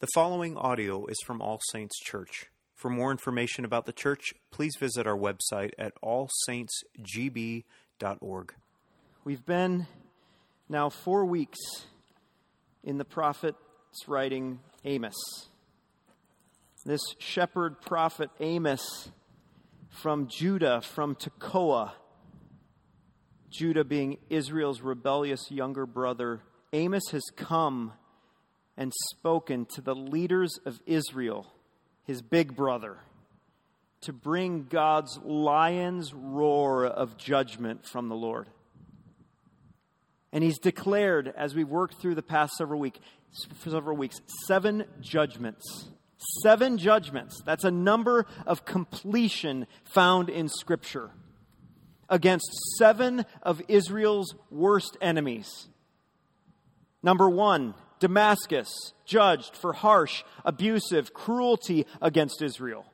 The following audio is from All Saints Church. For more information about the church, please visit our website at allsaintsgb.org. We've been now four weeks in the prophet's writing Amos. This shepherd prophet Amos from Judah, from Tekoa, Judah being Israel's rebellious younger brother, Amos has come and spoken to the leaders of Israel, his big brother, to bring God's lion's roar of judgment from the Lord. And he's declared, as we've worked through the past several, week, several weeks, seven judgments. Seven judgments. That's a number of completion found in Scripture against seven of Israel's worst enemies. Number one, Damascus, judged for harsh, abusive cruelty against Israel.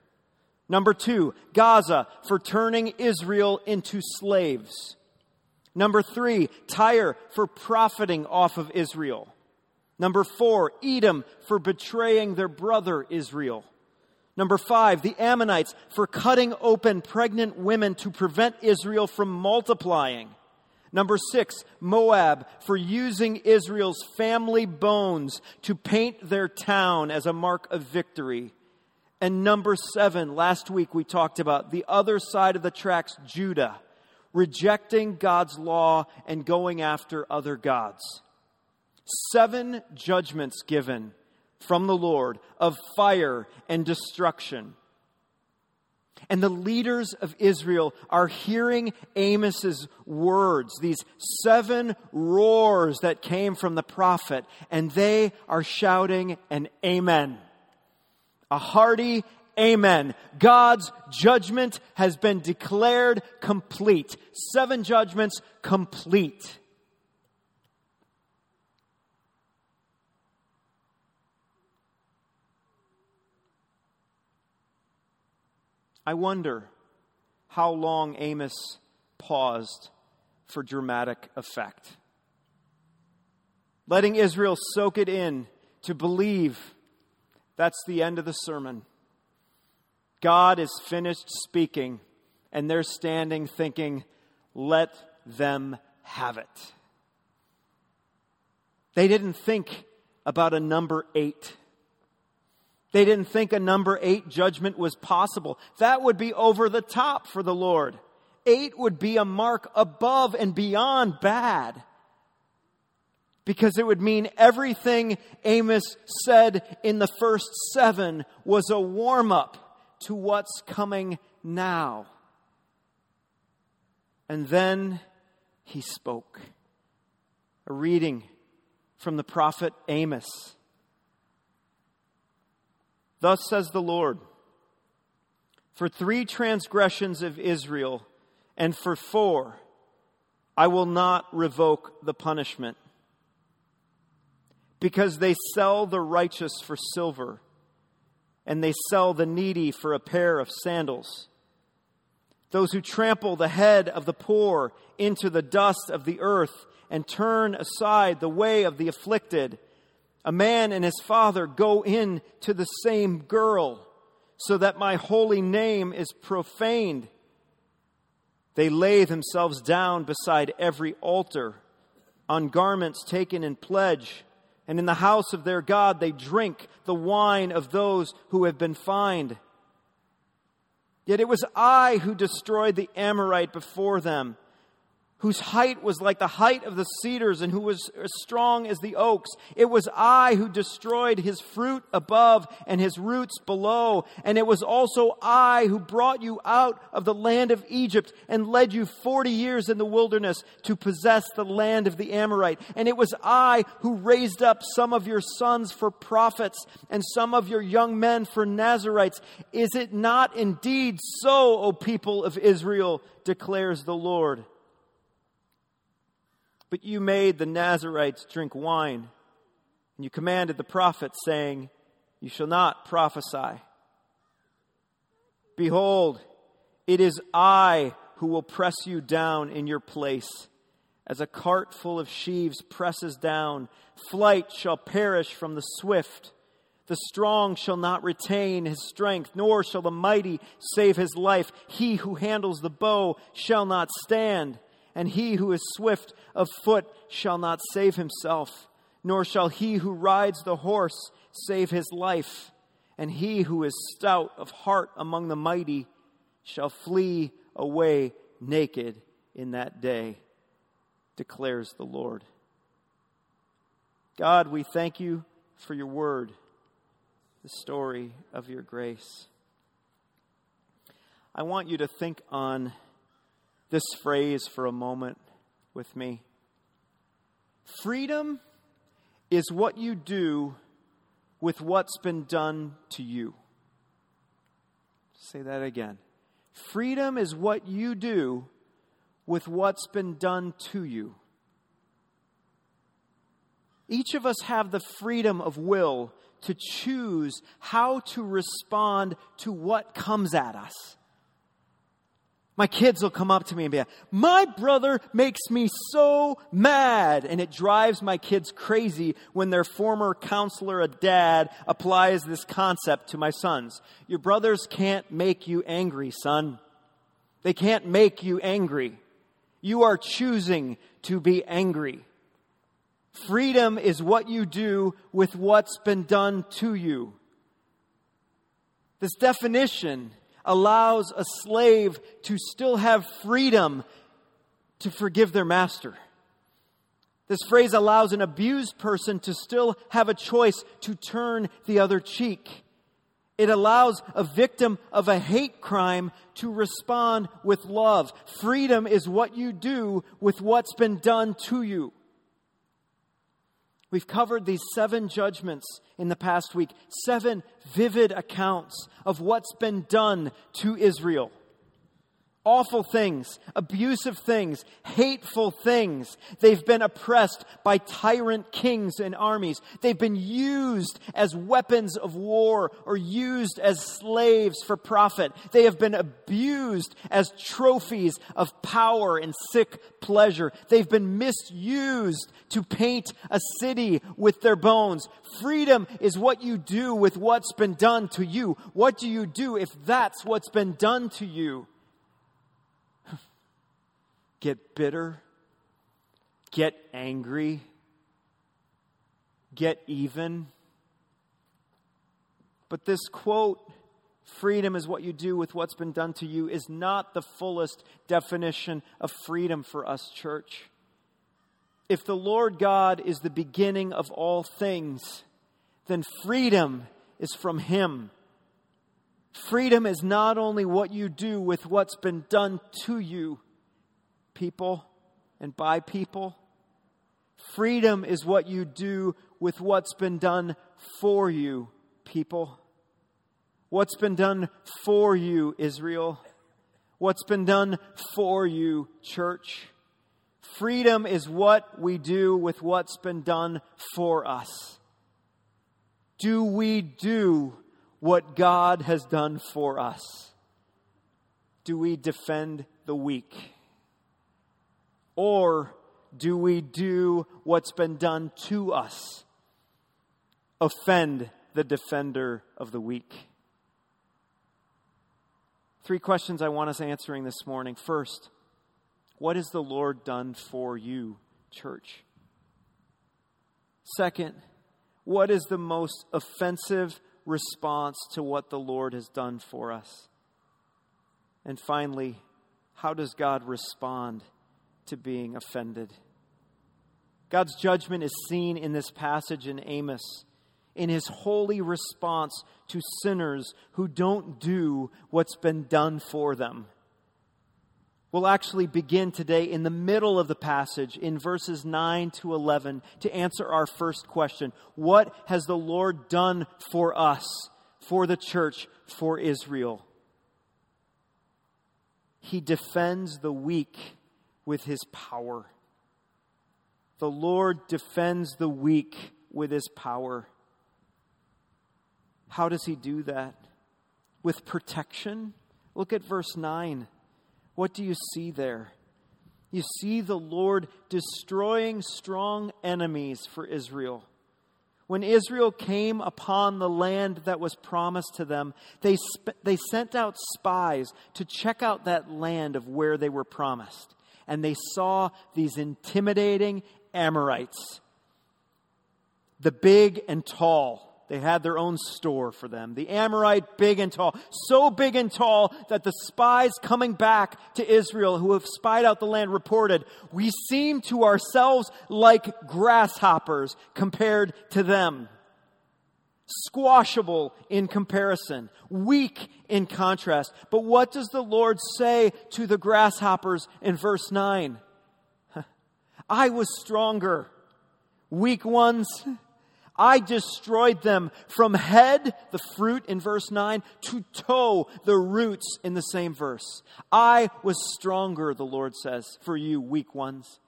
Number two, Gaza, for turning Israel into slaves. Number three, Tyre, for profiting off of Israel. Number four, Edom, for betraying their brother Israel. Number five, the Ammonites, for cutting open pregnant women to prevent Israel from multiplying. Number six, Moab, for using Israel's family bones to paint their town as a mark of victory. And number seven, last week we talked about the other side of the tracks, Judah, rejecting God's law and going after other gods. Seven judgments given from the Lord of fire and destruction. And the leaders of Israel are hearing Amos's words, these seven roars that came from the prophet, and they are shouting an amen. A hearty amen. God's judgment has been declared complete. Seven judgments complete. I wonder how long Amos paused for dramatic effect. Letting Israel soak it in to believe that's the end of the sermon. God is finished speaking, and they're standing thinking, let them have it. They didn't think about a number eight. They didn't think a number eight judgment was possible. That would be over the top for the Lord. Eight would be a mark above and beyond bad. Because it would mean everything Amos said in the first seven was a warm up to what's coming now. And then he spoke. A reading from the prophet Amos. Thus says the Lord For three transgressions of Israel, and for four, I will not revoke the punishment. Because they sell the righteous for silver, and they sell the needy for a pair of sandals. Those who trample the head of the poor into the dust of the earth and turn aside the way of the afflicted a man and his father go in to the same girl, so that my holy name is profaned. They lay themselves down beside every altar, on garments taken in pledge, and in the house of their God they drink the wine of those who have been fined. Yet it was I who destroyed the Amorite before them whose height was like the height of the cedars and who was as strong as the oaks. It was I who destroyed his fruit above and his roots below. And it was also I who brought you out of the land of Egypt and led you 40 years in the wilderness to possess the land of the Amorite. And it was I who raised up some of your sons for prophets and some of your young men for Nazarites. Is it not indeed so, O people of Israel, declares the Lord? But you made the Nazarites drink wine, and you commanded the prophets, saying, You shall not prophesy. Behold, it is I who will press you down in your place. As a cart full of sheaves presses down, flight shall perish from the swift. The strong shall not retain his strength, nor shall the mighty save his life. He who handles the bow shall not stand, and he who is swift of foot shall not save himself, nor shall he who rides the horse save his life. And he who is stout of heart among the mighty shall flee away naked in that day, declares the Lord. God, we thank you for your word the story of your grace. I want you to think on this phrase for a moment with me. Freedom is what you do with what's been done to you. Say that again. Freedom is what you do with what's been done to you. Each of us have the freedom of will to choose how to respond to what comes at us. My kids will come up to me and be like, My brother makes me so mad. And it drives my kids crazy when their former counselor, a dad, applies this concept to my sons. Your brothers can't make you angry, son. They can't make you angry. You are choosing to be angry. Freedom is what you do with what's been done to you. This definition allows a slave to still have freedom to forgive their master. This phrase allows an abused person to still have a choice to turn the other cheek. It allows a victim of a hate crime to respond with love. Freedom is what you do with what's been done to you. We've covered these seven judgments in the past week, seven vivid accounts of what's been done to Israel awful things, abusive things, hateful things. They've been oppressed by tyrant kings and armies. They've been used as weapons of war or used as slaves for profit. They have been abused as trophies of power and sick pleasure. They've been misused to paint a city with their bones. Freedom is what you do with what's been done to you. What do you do if that's what's been done to you? Get bitter, get angry, get even. But this quote, freedom is what you do with what's been done to you, is not the fullest definition of freedom for us, church. If the Lord God is the beginning of all things, then freedom is from Him. Freedom is not only what you do with what's been done to you, people and by people. Freedom is what you do with what's been done for you, people. What's been done for you, Israel? What's been done for you, church? Freedom is what we do with what's been done for us. Do we do what God has done for us? Do we defend the weak? Or do we do what's been done to us? Offend the defender of the weak. Three questions I want us answering this morning. First, what has the Lord done for you, church? Second, what is the most offensive response to what the Lord has done for us? And finally, how does God respond to being offended. God's judgment is seen in this passage in Amos, in his holy response to sinners who don't do what's been done for them. We'll actually begin today in the middle of the passage in verses 9 to 11 to answer our first question What has the Lord done for us, for the church, for Israel? He defends the weak with his power. The Lord defends the weak with his power. How does he do that? With protection? Look at verse 9. What do you see there? You see the Lord destroying strong enemies for Israel. When Israel came upon the land that was promised to them, they, sp- they sent out spies to check out that land of where they were promised. And they saw these intimidating Amorites, the big and tall. They had their own store for them. The Amorite, big and tall. So big and tall that the spies coming back to Israel who have spied out the land reported, We seem to ourselves like grasshoppers compared to them. Squashable in comparison, weak in contrast. But what does the Lord say to the grasshoppers in verse 9? I was stronger. Weak ones, I destroyed them from head, the fruit in verse 9, to toe, the roots in the same verse. I was stronger, the Lord says, for you weak ones.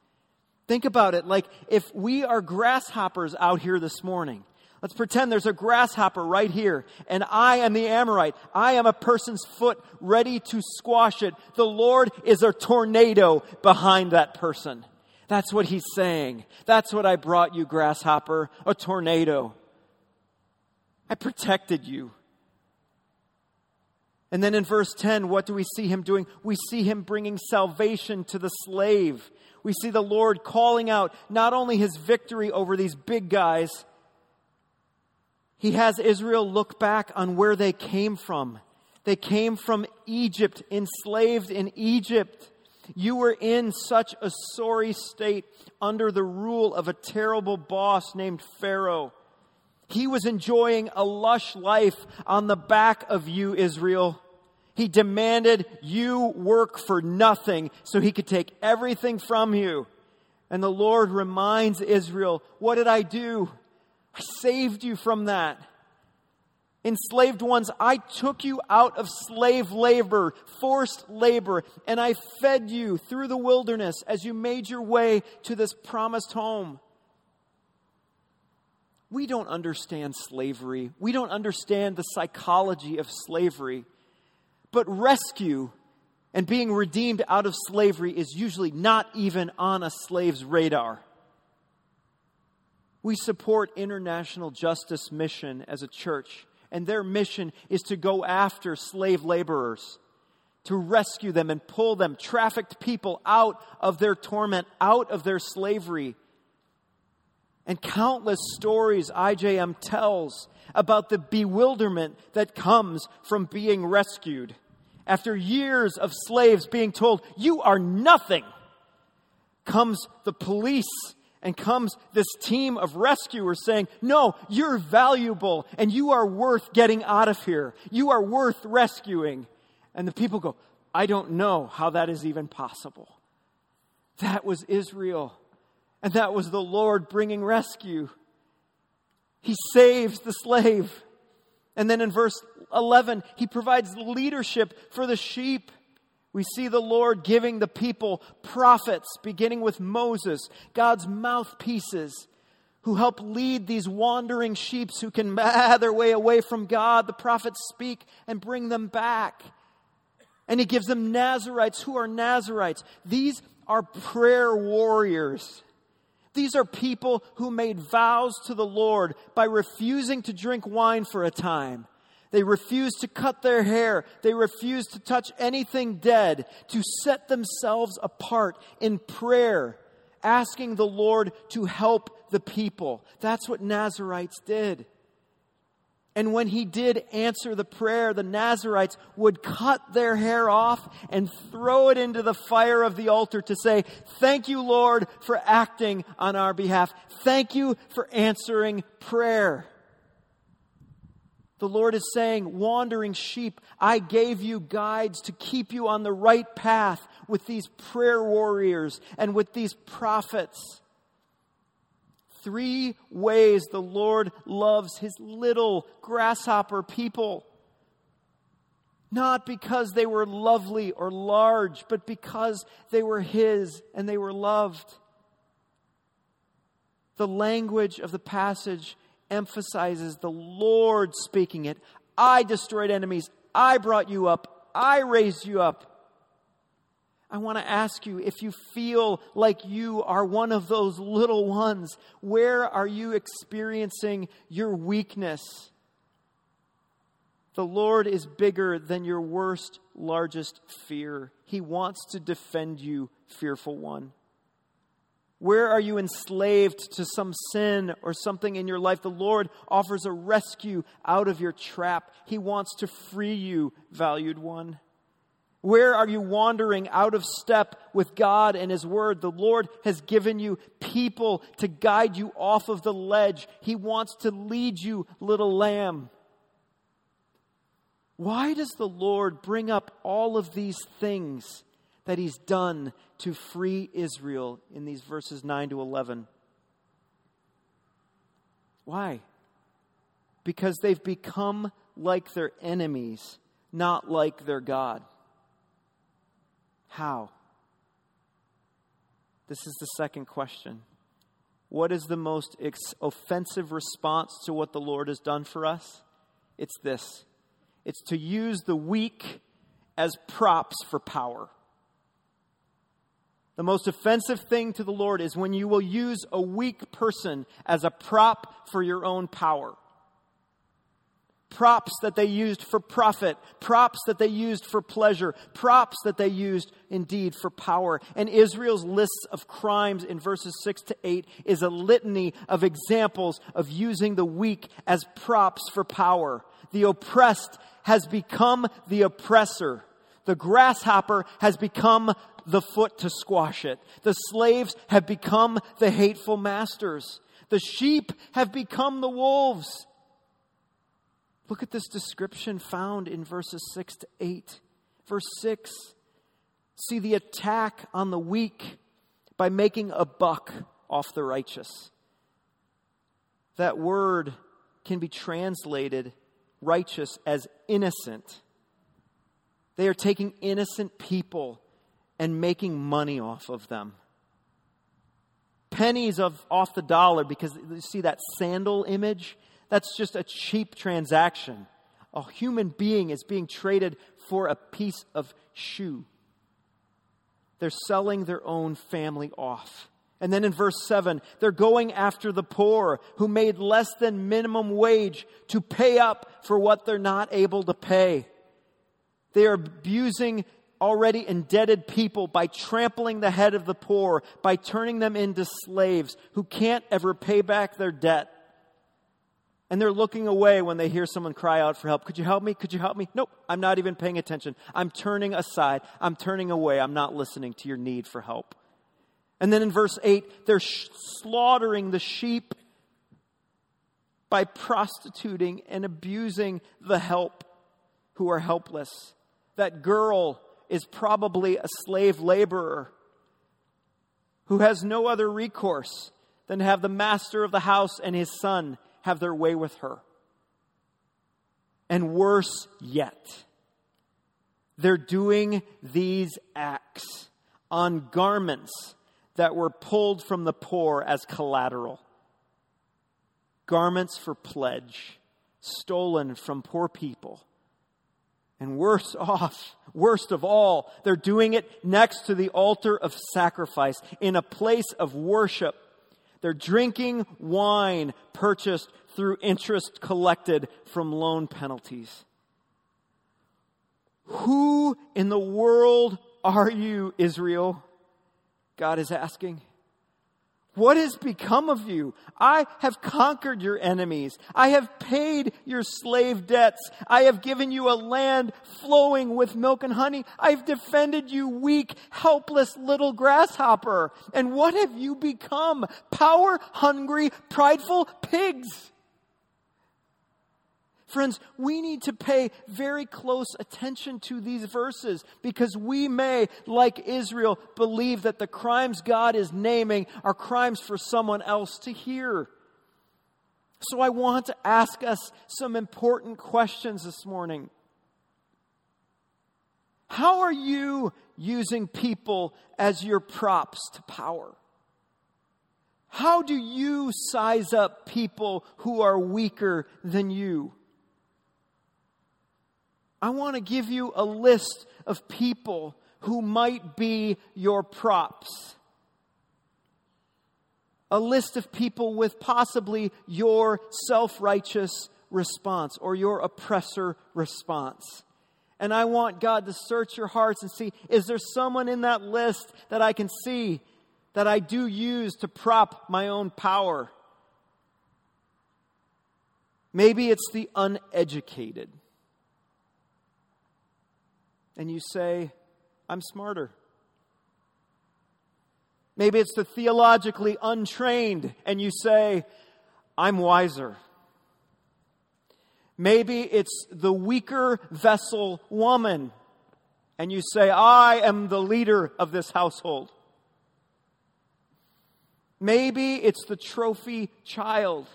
Think about it like if we are grasshoppers out here this morning. Let's pretend there's a grasshopper right here, and I am the Amorite. I am a person's foot ready to squash it. The Lord is a tornado behind that person. That's what he's saying. That's what I brought you, grasshopper, a tornado. I protected you. And then in verse 10, what do we see him doing? We see him bringing salvation to the slave. We see the Lord calling out not only his victory over these big guys, he has Israel look back on where they came from. They came from Egypt, enslaved in Egypt. You were in such a sorry state under the rule of a terrible boss named Pharaoh. He was enjoying a lush life on the back of you, Israel. He demanded you work for nothing so he could take everything from you. And the Lord reminds Israel, What did I do? Saved you from that enslaved ones, I took you out of slave labor, forced labor, and I fed you through the wilderness as you made your way to this promised home. We don't understand slavery. We don't understand the psychology of slavery. But rescue and being redeemed out of slavery is usually not even on a slave's radar. We support international justice mission as a church and their mission is to go after slave laborers, to rescue them and pull them, trafficked people, out of their torment, out of their slavery. And countless stories IJM tells about the bewilderment that comes from being rescued. After years of slaves being told, You are nothing, comes the police and comes this team of rescuers saying, No, you're valuable and you are worth getting out of here. You are worth rescuing. And the people go, I don't know how that is even possible. That was Israel. And that was the Lord bringing rescue. He saves the slave. And then in verse 11, he provides leadership for the sheep. We see the Lord giving the people prophets, beginning with Moses, God's mouthpieces, who help lead these wandering sheep who can bah their way away from God. The prophets speak and bring them back. And he gives them Nazarites. Who are Nazarites? These are prayer warriors. These are people who made vows to the Lord by refusing to drink wine for a time they refused to cut their hair. They refused to touch anything dead, to set themselves apart in prayer, asking the Lord to help the people. That's what Nazarites did. And when he did answer the prayer, the Nazarites would cut their hair off and throw it into the fire of the altar to say, Thank you, Lord, for acting on our behalf. Thank you for answering prayer. The Lord is saying, Wandering sheep, I gave you guides to keep you on the right path with these prayer warriors and with these prophets. Three ways the Lord loves his little grasshopper people. Not because they were lovely or large, but because they were his and they were loved. The language of the passage emphasizes the Lord speaking it. I destroyed enemies. I brought you up. I raised you up. I want to ask you if you feel like you are one of those little ones, where are you experiencing your weakness? The Lord is bigger than your worst, largest fear. He wants to defend you, fearful one. Where are you enslaved to some sin or something in your life? The Lord offers a rescue out of your trap. He wants to free you, valued one. Where are you wandering out of step with God and His Word? The Lord has given you people to guide you off of the ledge. He wants to lead you, little lamb. Why does the Lord bring up all of these things that He's done to free Israel in these verses 9 to 11. Why? Because they've become like their enemies, not like their God. How? This is the second question. What is the most ex- offensive response to what the Lord has done for us? It's this it's to use the weak as props for power. The most offensive thing to the Lord is when you will use a weak person as a prop for your own power. Props that they used for profit, props that they used for pleasure, props that they used indeed for power. And Israel's list of crimes in verses 6 to 8 is a litany of examples of using the weak as props for power. The oppressed has become the oppressor. The grasshopper has become the foot to squash it. The slaves have become the hateful masters. The sheep have become the wolves. Look at this description found in verses 6 to 8. Verse 6 see the attack on the weak by making a buck off the righteous. That word can be translated righteous as innocent. They are taking innocent people and making money off of them. Pennies of off the dollar because you see that sandal image? That's just a cheap transaction. A human being is being traded for a piece of shoe. They're selling their own family off. And then in verse 7, they're going after the poor who made less than minimum wage to pay up for what they're not able to pay. They are abusing already indebted people by trampling the head of the poor, by turning them into slaves who can't ever pay back their debt. And they're looking away when they hear someone cry out for help. Could you help me? Could you help me? Nope, I'm not even paying attention. I'm turning aside. I'm turning away. I'm not listening to your need for help. And then in verse 8, they're sh- slaughtering the sheep by prostituting and abusing the help who are helpless. That girl is probably a slave laborer who has no other recourse than to have the master of the house and his son have their way with her. And worse yet, they're doing these acts on garments that were pulled from the poor as collateral. Garments for pledge, stolen from poor people and worse off, worst of all, they're doing it next to the altar of sacrifice in a place of worship. They're drinking wine purchased through interest collected from loan penalties. Who in the world are you, Israel? God is asking. What has become of you? I have conquered your enemies. I have paid your slave debts. I have given you a land flowing with milk and honey. I've defended you, weak, helpless little grasshopper. And what have you become? Power hungry, prideful pigs. Friends, we need to pay very close attention to these verses because we may, like Israel, believe that the crimes God is naming are crimes for someone else to hear. So I want to ask us some important questions this morning. How are you using people as your props to power? How do you size up people who are weaker than you? I want to give you a list of people who might be your props. A list of people with possibly your self righteous response or your oppressor response. And I want God to search your hearts and see is there someone in that list that I can see that I do use to prop my own power? Maybe it's the uneducated. And you say, I'm smarter. Maybe it's the theologically untrained, and you say, I'm wiser. Maybe it's the weaker vessel woman, and you say, I am the leader of this household. Maybe it's the trophy child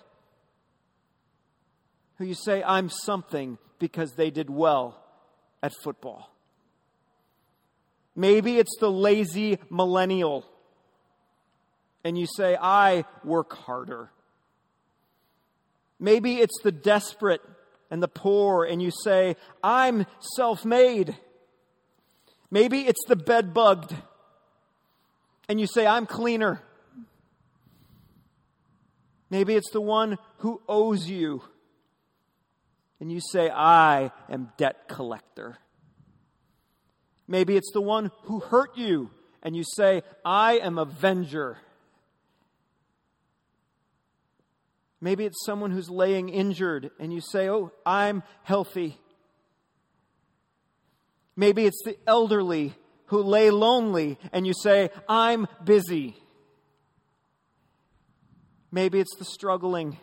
who you say, I'm something because they did well at football. Maybe it's the lazy millennial, and you say, I work harder. Maybe it's the desperate and the poor, and you say, I'm self made. Maybe it's the bed bugged, and you say, I'm cleaner. Maybe it's the one who owes you, and you say, I am debt collector. Maybe it's the one who hurt you, and you say, I am avenger. Maybe it's someone who's laying injured, and you say, Oh, I'm healthy. Maybe it's the elderly who lay lonely, and you say, I'm busy. Maybe it's the struggling,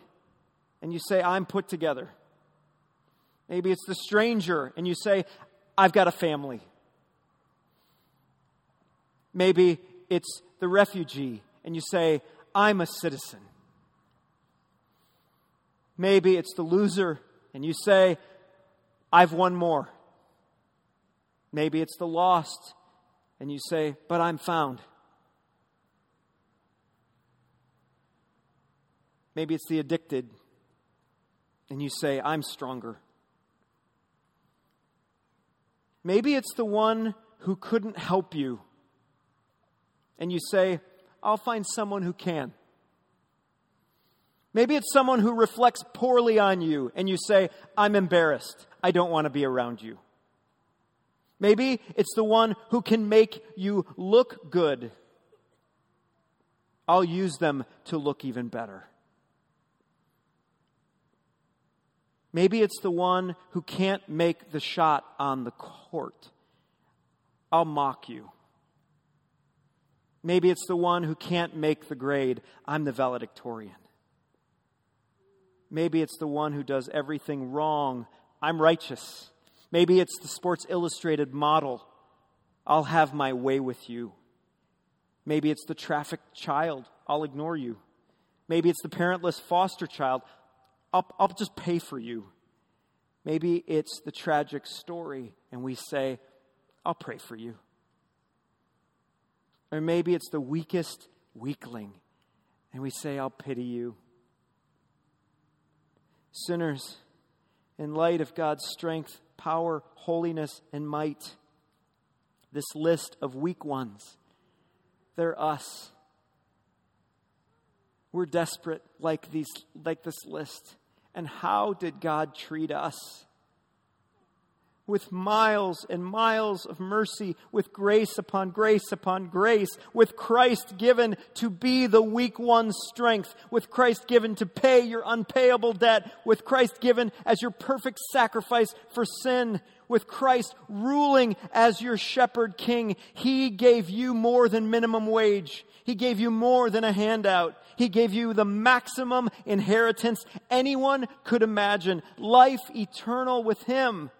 and you say, I'm put together. Maybe it's the stranger, and you say, I've got a family. Maybe it's the refugee, and you say, I'm a citizen. Maybe it's the loser, and you say, I've won more. Maybe it's the lost, and you say, But I'm found. Maybe it's the addicted, and you say, I'm stronger. Maybe it's the one who couldn't help you and you say, I'll find someone who can. Maybe it's someone who reflects poorly on you, and you say, I'm embarrassed. I don't want to be around you. Maybe it's the one who can make you look good. I'll use them to look even better. Maybe it's the one who can't make the shot on the court. I'll mock you. Maybe it's the one who can't make the grade. I'm the valedictorian. Maybe it's the one who does everything wrong. I'm righteous. Maybe it's the Sports Illustrated model. I'll have my way with you. Maybe it's the trafficked child. I'll ignore you. Maybe it's the parentless foster child. I'll, I'll just pay for you. Maybe it's the tragic story, and we say, I'll pray for you. Or maybe it's the weakest weakling, and we say, I'll pity you. Sinners, in light of God's strength, power, holiness, and might, this list of weak ones, they're us. We're desperate like, these, like this list. And how did God treat us? With miles and miles of mercy, with grace upon grace upon grace, with Christ given to be the weak one's strength, with Christ given to pay your unpayable debt, with Christ given as your perfect sacrifice for sin, with Christ ruling as your shepherd king. He gave you more than minimum wage. He gave you more than a handout. He gave you the maximum inheritance anyone could imagine. Life eternal with Him.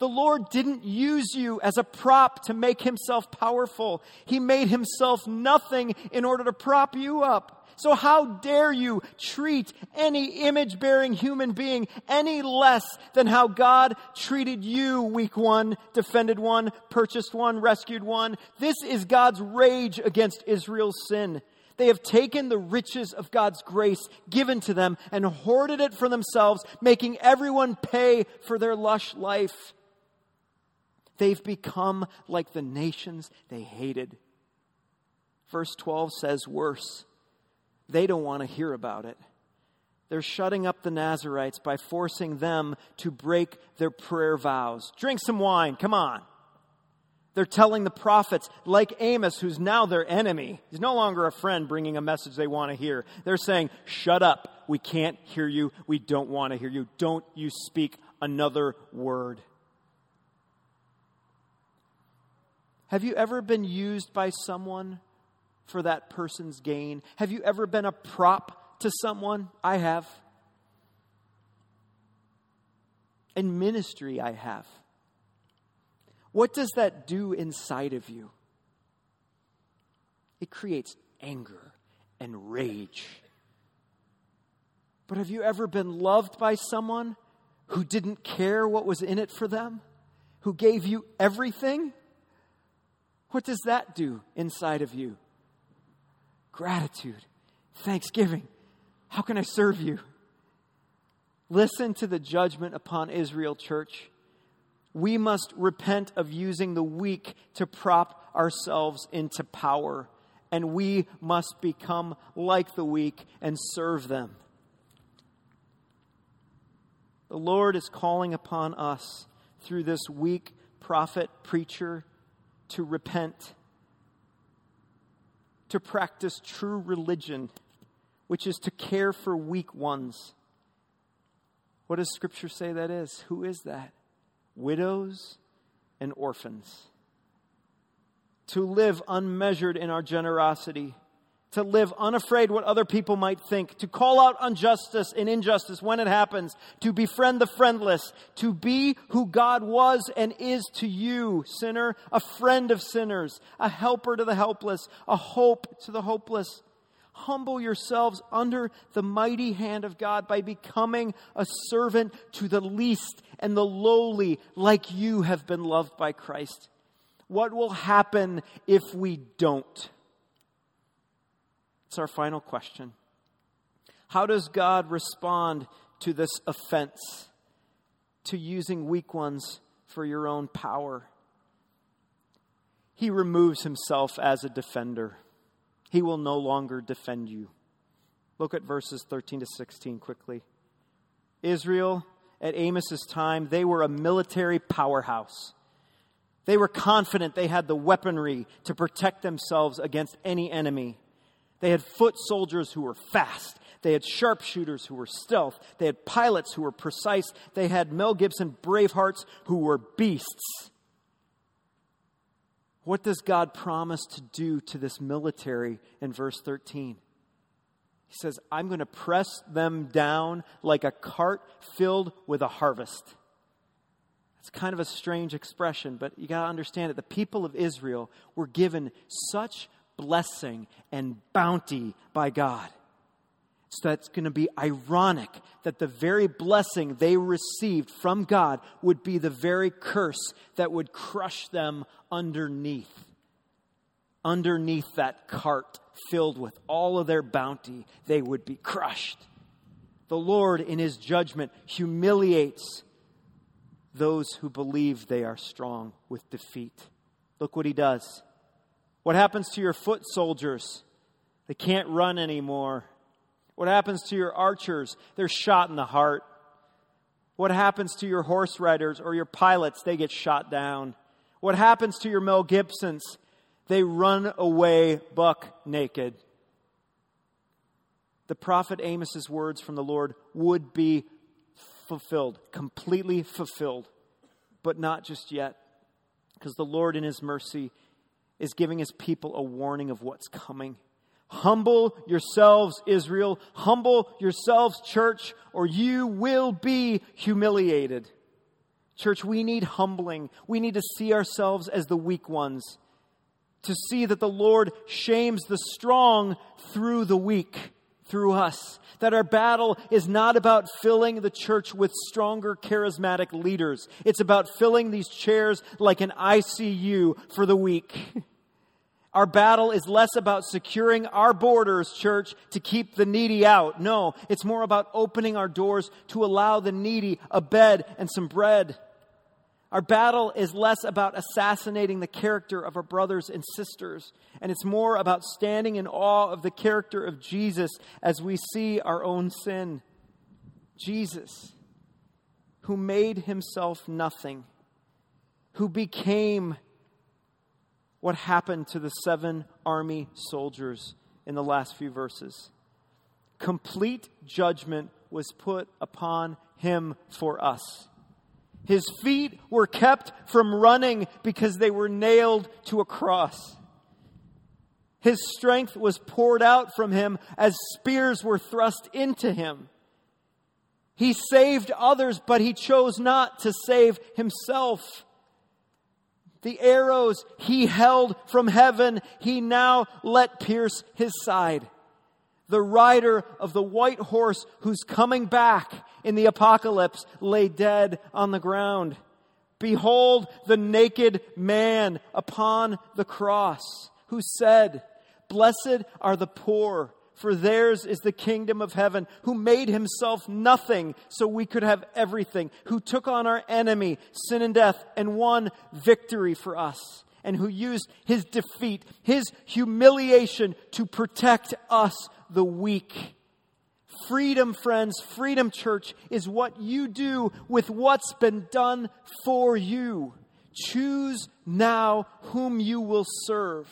The Lord didn't use you as a prop to make himself powerful. He made himself nothing in order to prop you up. So how dare you treat any image bearing human being any less than how God treated you, weak one, defended one, purchased one, rescued one? This is God's rage against Israel's sin. They have taken the riches of God's grace given to them and hoarded it for themselves, making everyone pay for their lush life. They've become like the nations they hated. Verse 12 says worse. They don't want to hear about it. They're shutting up the Nazarites by forcing them to break their prayer vows. Drink some wine, come on. They're telling the prophets, like Amos, who's now their enemy, he's no longer a friend bringing a message they want to hear. They're saying, Shut up. We can't hear you. We don't want to hear you. Don't you speak another word. Have you ever been used by someone for that person's gain? Have you ever been a prop to someone? I have. In ministry, I have. What does that do inside of you? It creates anger and rage. But have you ever been loved by someone who didn't care what was in it for them? Who gave you everything? What does that do inside of you? Gratitude, thanksgiving. How can I serve you? Listen to the judgment upon Israel, church. We must repent of using the weak to prop ourselves into power, and we must become like the weak and serve them. The Lord is calling upon us through this weak prophet, preacher, to repent, to practice true religion, which is to care for weak ones. What does Scripture say that is? Who is that? Widows and orphans. To live unmeasured in our generosity to live unafraid what other people might think, to call out injustice and injustice when it happens, to befriend the friendless, to be who God was and is to you, sinner, a friend of sinners, a helper to the helpless, a hope to the hopeless. Humble yourselves under the mighty hand of God by becoming a servant to the least and the lowly, like you have been loved by Christ. What will happen if we don't? It's our final question. How does God respond to this offense, to using weak ones for your own power? He removes himself as a defender. He will no longer defend you. Look at verses 13 to 16 quickly. Israel, at Amos's time, they were a military powerhouse. They were confident they had the weaponry to protect themselves against any enemy. They had foot soldiers who were fast. They had sharpshooters who were stealth. They had pilots who were precise. They had Mel Gibson bravehearts who were beasts. What does God promise to do to this military in verse 13? He says, I'm going to press them down like a cart filled with a harvest. It's kind of a strange expression, but you got to understand it. The people of Israel were given such blessing and bounty by God. So that's going to be ironic that the very blessing they received from God would be the very curse that would crush them underneath. Underneath that cart filled with all of their bounty, they would be crushed. The Lord, in his judgment, humiliates those who believe they are strong with defeat. Look what he does. What happens to your foot soldiers? They can't run anymore. What happens to your archers? They're shot in the heart. What happens to your horse riders or your pilots? They get shot down. What happens to your Mel Gibsons? They run away buck naked. The prophet Amos's words from the Lord would be fulfilled, completely fulfilled, but not just yet, because the Lord in his mercy is giving his people a warning of what's coming. Humble yourselves, Israel. Humble yourselves, church, or you will be humiliated. Church, we need humbling. We need to see ourselves as the weak ones, to see that the Lord shames the strong through the weak, through us. That our battle is not about filling the church with stronger, charismatic leaders. It's about filling these chairs like an ICU for the weak. Our battle is less about securing our borders, church, to keep the needy out. No, it's more about opening our doors to allow the needy a bed and some bread. Our battle is less about assassinating the character of our brothers and sisters, and it's more about standing in awe of the character of Jesus as we see our own sin. Jesus, who made himself nothing, who became what happened to the seven army soldiers in the last few verses. Complete judgment was put upon him for us. His feet were kept from running because they were nailed to a cross. His strength was poured out from him as spears were thrust into him. He saved others, but he chose not to save himself. The arrows he held from heaven, he now let pierce his side. The rider of the white horse who's coming back in the apocalypse lay dead on the ground. Behold the naked man upon the cross who said, Blessed are the poor, for theirs is the kingdom of heaven, who made himself nothing so we could have everything, who took on our enemy, sin and death, and won victory for us, and who used his defeat, his humiliation to protect us, the weak. Freedom, friends, freedom, church, is what you do with what's been done for you. Choose now whom you will serve.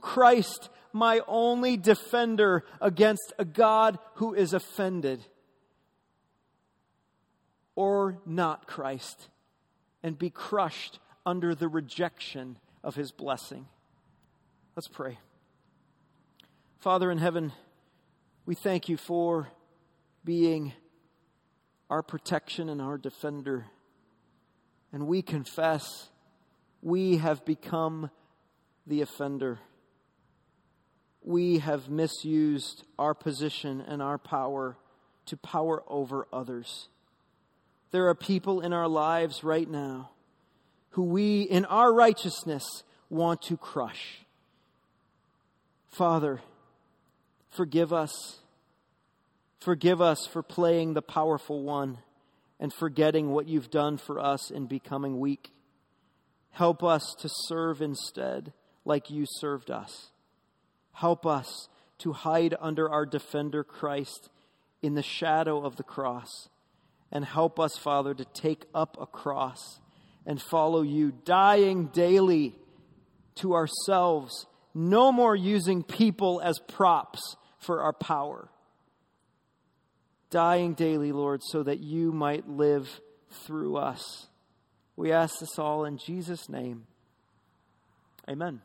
Christ my only defender against a God who is offended. Or not Christ and be crushed under the rejection of his blessing. Let's pray. Father in heaven, we thank you for being our protection and our defender. And we confess we have become the offender we have misused our position and our power to power over others. There are people in our lives right now who we, in our righteousness, want to crush. Father, forgive us. Forgive us for playing the powerful one and forgetting what you've done for us in becoming weak. Help us to serve instead like you served us. Help us to hide under our defender Christ in the shadow of the cross. And help us, Father, to take up a cross and follow you, dying daily to ourselves, no more using people as props for our power. Dying daily, Lord, so that you might live through us. We ask this all in Jesus' name. Amen.